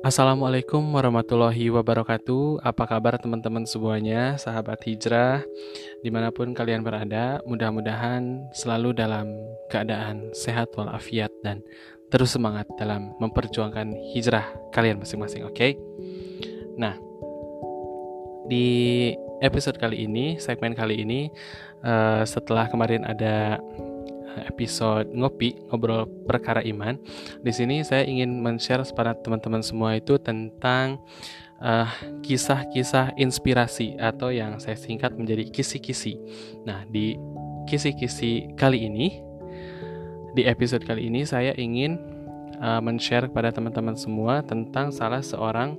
Assalamualaikum warahmatullahi wabarakatuh Apa kabar teman-teman semuanya, sahabat hijrah Di mana pun kalian berada, mudah-mudahan selalu dalam keadaan sehat walafiat Dan terus semangat dalam memperjuangkan hijrah kalian masing-masing, oke? Okay? Nah, di episode kali ini, segmen kali ini uh, Setelah kemarin ada episode ngopi ngobrol perkara iman. Di sini saya ingin men-share kepada teman-teman semua itu tentang eh, kisah-kisah inspirasi atau yang saya singkat menjadi kisi-kisi. Nah, di kisi-kisi kali ini di episode kali ini saya ingin uh, men-share kepada teman-teman semua tentang salah seorang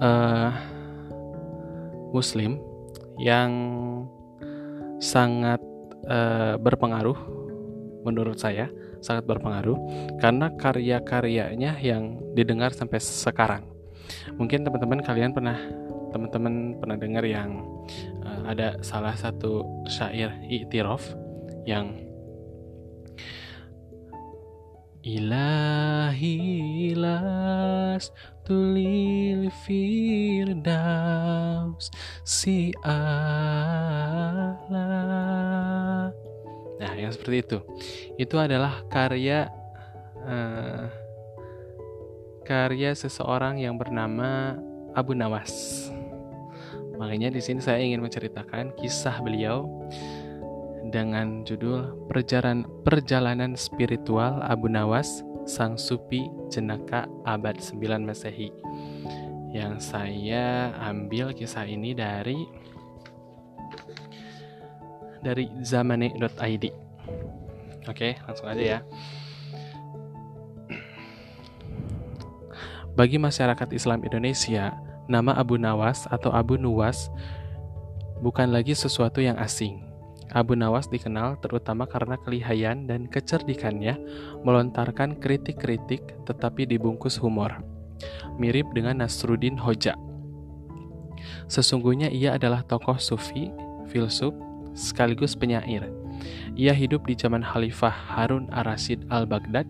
uh, muslim yang sangat uh, berpengaruh menurut saya sangat berpengaruh karena karya-karyanya yang didengar sampai sekarang. Mungkin teman-teman kalian pernah teman-teman pernah dengar yang uh, ada salah satu syair i'tiraf yang Ilahi las tulil firdaus si Allah. Nah, yang seperti itu. Itu adalah karya uh, karya seseorang yang bernama Abu Nawas. Makanya di sini saya ingin menceritakan kisah beliau dengan judul Perjalanan Perjalanan Spiritual Abu Nawas Sang Supi Jenaka abad 9 Masehi yang saya ambil kisah ini dari dari zamane.id Oke, langsung aja ya. Bagi masyarakat Islam Indonesia, nama Abu Nawas atau Abu Nuwas bukan lagi sesuatu yang asing. Abu Nawas dikenal terutama karena kelihayan dan kecerdikannya melontarkan kritik-kritik tetapi dibungkus humor. Mirip dengan Nasruddin Hoja. Sesungguhnya ia adalah tokoh sufi, filsuf, sekaligus penyair. Ia hidup di zaman Khalifah Harun ar-Rasyid al-Baghdad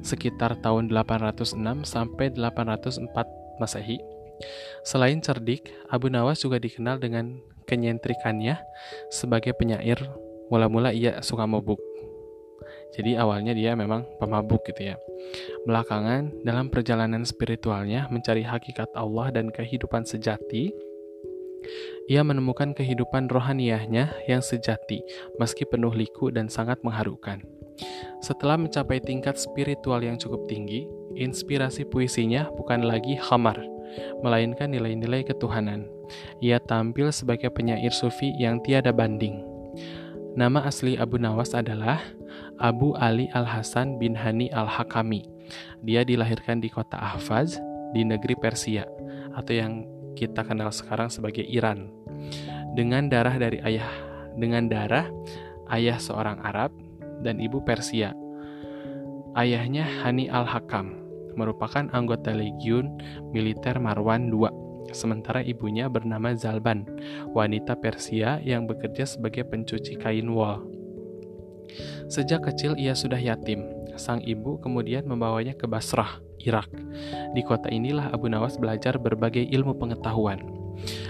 sekitar tahun 806 sampai 804 Masehi. Selain cerdik, Abu Nawas juga dikenal dengan kenyentrikannya sebagai penyair, mula-mula ia suka mabuk. Jadi awalnya dia memang pemabuk gitu ya. Belakangan dalam perjalanan spiritualnya mencari hakikat Allah dan kehidupan sejati, ia menemukan kehidupan rohaniahnya yang sejati, meski penuh liku dan sangat mengharukan. Setelah mencapai tingkat spiritual yang cukup tinggi, inspirasi puisinya bukan lagi khamar, melainkan nilai-nilai ketuhanan. Ia tampil sebagai penyair sufi yang tiada banding. Nama asli Abu Nawas adalah Abu Ali Al-Hasan bin Hani Al-Hakami. Dia dilahirkan di kota Ahfaz di negeri Persia atau yang kita kenal sekarang sebagai Iran. Dengan darah dari ayah dengan darah ayah seorang Arab dan ibu Persia. Ayahnya Hani Al-Hakam merupakan anggota legiun militer Marwan II, sementara ibunya bernama Zalban, wanita Persia yang bekerja sebagai pencuci kain wol. Sejak kecil ia sudah yatim. Sang ibu kemudian membawanya ke Basrah, Irak. Di kota inilah Abu Nawas belajar berbagai ilmu pengetahuan.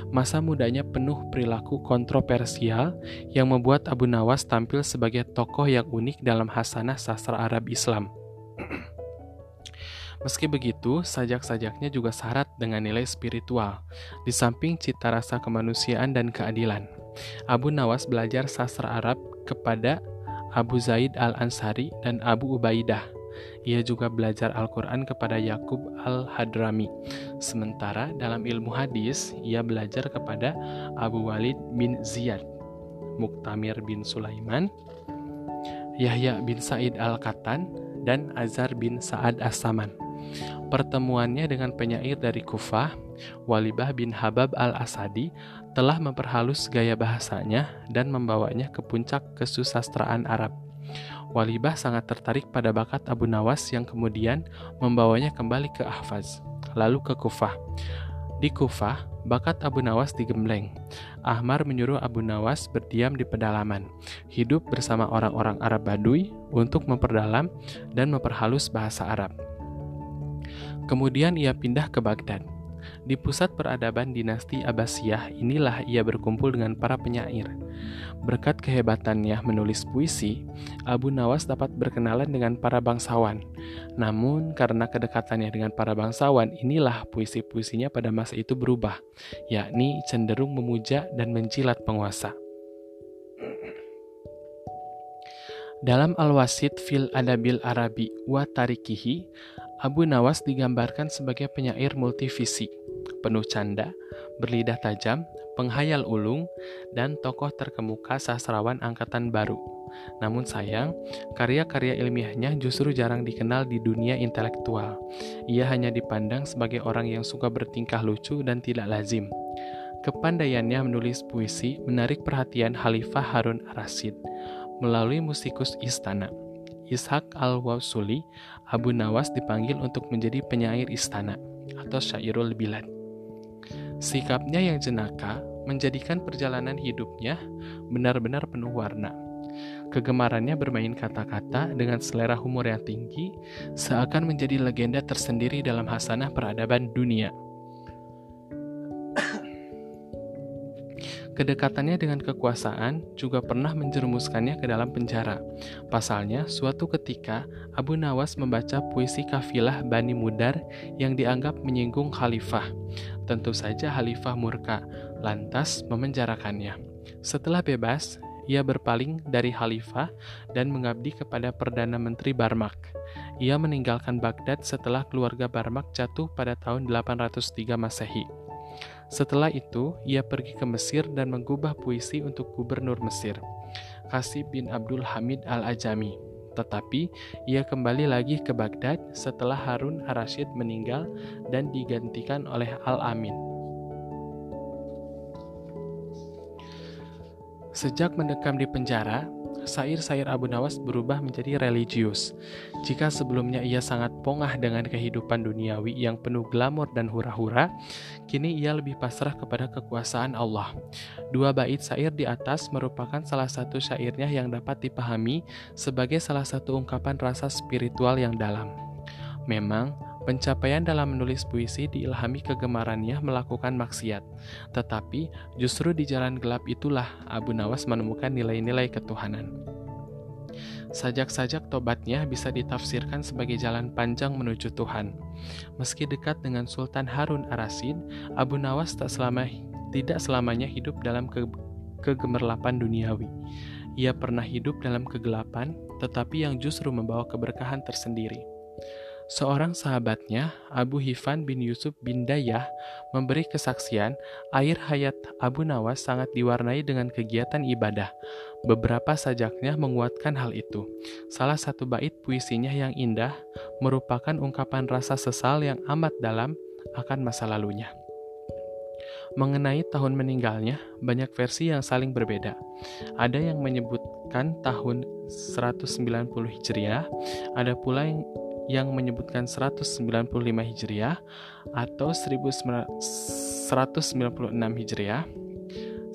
Masa mudanya penuh perilaku kontroversial yang membuat Abu Nawas tampil sebagai tokoh yang unik dalam hasanah sastra Arab Islam. Meski begitu, sajak-sajaknya juga syarat dengan nilai spiritual, di samping cita rasa kemanusiaan dan keadilan. Abu Nawas belajar sastra Arab kepada Abu Zaid al-Ansari dan Abu Ubaidah. Ia juga belajar Al-Quran kepada Yakub al-Hadrami. Sementara dalam ilmu hadis, ia belajar kepada Abu Walid bin Ziyad, Muktamir bin Sulaiman, Yahya bin Said al-Katan, dan Azhar bin Sa'ad as-Saman. Pertemuannya dengan penyair dari Kufah, Walibah bin Habab al-Asadi, telah memperhalus gaya bahasanya dan membawanya ke puncak kesusastraan Arab. Walibah sangat tertarik pada bakat Abu Nawas yang kemudian membawanya kembali ke Ahfaz, lalu ke Kufah. Di Kufah, bakat Abu Nawas digembleng. Ahmar menyuruh Abu Nawas berdiam di pedalaman, hidup bersama orang-orang Arab Baduy untuk memperdalam dan memperhalus bahasa Arab. Kemudian ia pindah ke Baghdad. Di pusat peradaban dinasti Abbasiyah inilah ia berkumpul dengan para penyair. Berkat kehebatannya menulis puisi, Abu Nawas dapat berkenalan dengan para bangsawan. Namun, karena kedekatannya dengan para bangsawan, inilah puisi-puisinya pada masa itu berubah, yakni cenderung memuja dan menjilat penguasa. Dalam Al-Wasid fil Adabil Arabi wa Tarikihi, Abu Nawas digambarkan sebagai penyair multivisi, penuh canda, berlidah tajam, penghayal ulung, dan tokoh terkemuka sastrawan angkatan baru. Namun sayang, karya-karya ilmiahnya justru jarang dikenal di dunia intelektual. Ia hanya dipandang sebagai orang yang suka bertingkah lucu dan tidak lazim. Kepandaiannya menulis puisi menarik perhatian Khalifah Harun ar-Rasyid melalui musikus istana. Ishak al-Wasuli, Abu Nawas dipanggil untuk menjadi penyair istana atau syairul bilad. Sikapnya yang jenaka menjadikan perjalanan hidupnya benar-benar penuh warna. Kegemarannya bermain kata-kata dengan selera humor yang tinggi seakan menjadi legenda tersendiri dalam hasanah peradaban dunia. Kedekatannya dengan kekuasaan juga pernah menjerumuskannya ke dalam penjara. Pasalnya, suatu ketika Abu Nawas membaca puisi kafilah Bani Mudar yang dianggap menyinggung khalifah. Tentu saja khalifah murka, lantas memenjarakannya. Setelah bebas, ia berpaling dari khalifah dan mengabdi kepada Perdana Menteri Barmak. Ia meninggalkan Baghdad setelah keluarga Barmak jatuh pada tahun 803 Masehi. Setelah itu, ia pergi ke Mesir dan mengubah puisi untuk gubernur Mesir, Kasib bin Abdul Hamid al-Ajami. Tetapi, ia kembali lagi ke Baghdad setelah Harun ar-Rasyid meninggal dan digantikan oleh Al-Amin. Sejak mendekam di penjara, Sair-sair Abu Nawas berubah menjadi religius. Jika sebelumnya ia sangat pongah dengan kehidupan duniawi yang penuh glamor dan hura-hura, kini ia lebih pasrah kepada kekuasaan Allah. Dua bait syair di atas merupakan salah satu syairnya yang dapat dipahami sebagai salah satu ungkapan rasa spiritual yang dalam. Memang, Pencapaian dalam menulis puisi diilhami kegemarannya melakukan maksiat. Tetapi justru di jalan gelap itulah Abu Nawas menemukan nilai-nilai ketuhanan. Sajak-sajak tobatnya bisa ditafsirkan sebagai jalan panjang menuju Tuhan. Meski dekat dengan Sultan Harun ar-Rasyid, Abu Nawas tak selama tidak selamanya hidup dalam ke, kegemerlapan duniawi. Ia pernah hidup dalam kegelapan, tetapi yang justru membawa keberkahan tersendiri. Seorang sahabatnya, Abu Hifan bin Yusuf bin Dayah, memberi kesaksian air hayat Abu Nawas sangat diwarnai dengan kegiatan ibadah. Beberapa sajaknya menguatkan hal itu. Salah satu bait puisinya yang indah merupakan ungkapan rasa sesal yang amat dalam akan masa lalunya. Mengenai tahun meninggalnya, banyak versi yang saling berbeda. Ada yang menyebutkan tahun 190 Hijriah, ada pula yang yang menyebutkan 195 Hijriah atau 1996 Hijriah,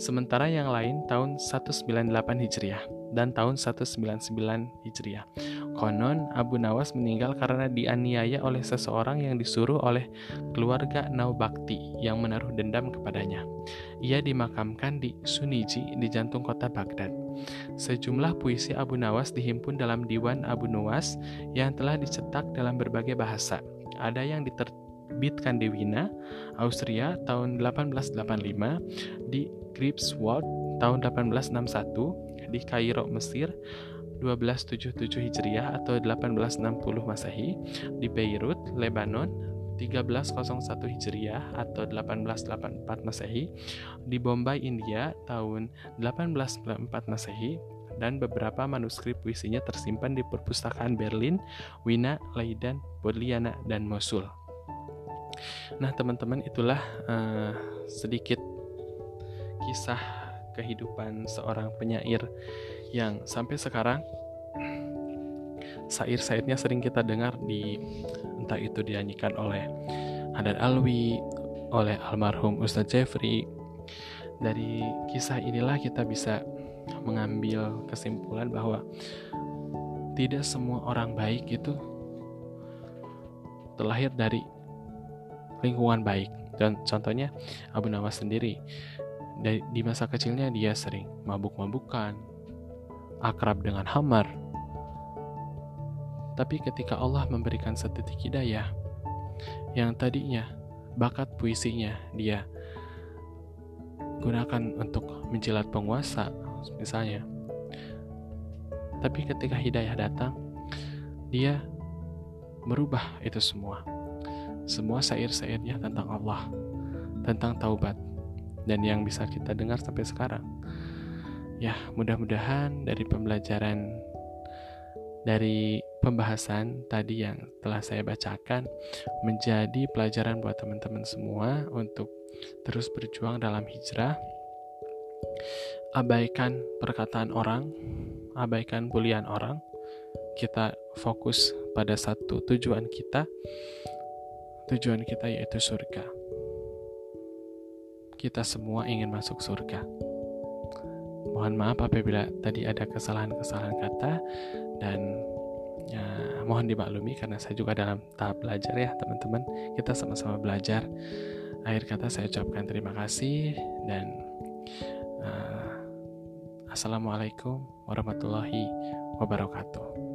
sementara yang lain tahun 198 Hijriah dan tahun 199 Hijriah. Konon Abu Nawas meninggal karena dianiaya oleh seseorang yang disuruh oleh keluarga Naubakti yang menaruh dendam kepadanya. Ia dimakamkan di Suniji di jantung kota Baghdad. Sejumlah puisi Abu Nawas dihimpun dalam Diwan Abu Nawas yang telah dicetak dalam berbagai bahasa. Ada yang diterbitkan di Wina, Austria tahun 1885, di Greifswald tahun 1861, di Kairo, Mesir 1277 Hijriah atau 1860 Masehi, di Beirut, Lebanon 1301 Hijriah atau 1884 Masehi, di Bombay, India tahun 1894 Masehi, dan beberapa manuskrip puisinya tersimpan di perpustakaan Berlin, Wina, Leiden, Bodliana, dan Mosul. Nah, teman-teman, itulah uh, sedikit kisah kehidupan seorang penyair yang sampai sekarang sair-sairnya sering kita dengar di entah itu dinyanyikan oleh Haddad Alwi, oleh almarhum Ustadz Jeffrey. Dari kisah inilah kita bisa mengambil kesimpulan bahwa tidak semua orang baik itu terlahir dari lingkungan baik. Dan contohnya Abu Nawas sendiri di masa kecilnya dia sering mabuk-mabukan, akrab dengan hamar. Tapi ketika Allah memberikan setitik hidayah, yang tadinya bakat puisinya dia gunakan untuk menjilat penguasa, misalnya. Tapi ketika hidayah datang, dia merubah itu semua. Semua syair-syairnya tentang Allah, tentang taubat, dan yang bisa kita dengar sampai sekarang. Ya, mudah-mudahan dari pembelajaran dari pembahasan tadi yang telah saya bacakan menjadi pelajaran buat teman-teman semua untuk terus berjuang dalam hijrah. Abaikan perkataan orang, abaikan bulian orang. Kita fokus pada satu tujuan kita. Tujuan kita yaitu surga. Kita semua ingin masuk surga. Mohon maaf apabila tadi ada kesalahan-kesalahan kata dan ya, mohon dimaklumi karena saya juga dalam tahap belajar ya teman-teman. Kita sama-sama belajar. Akhir kata saya ucapkan terima kasih dan uh, assalamualaikum warahmatullahi wabarakatuh.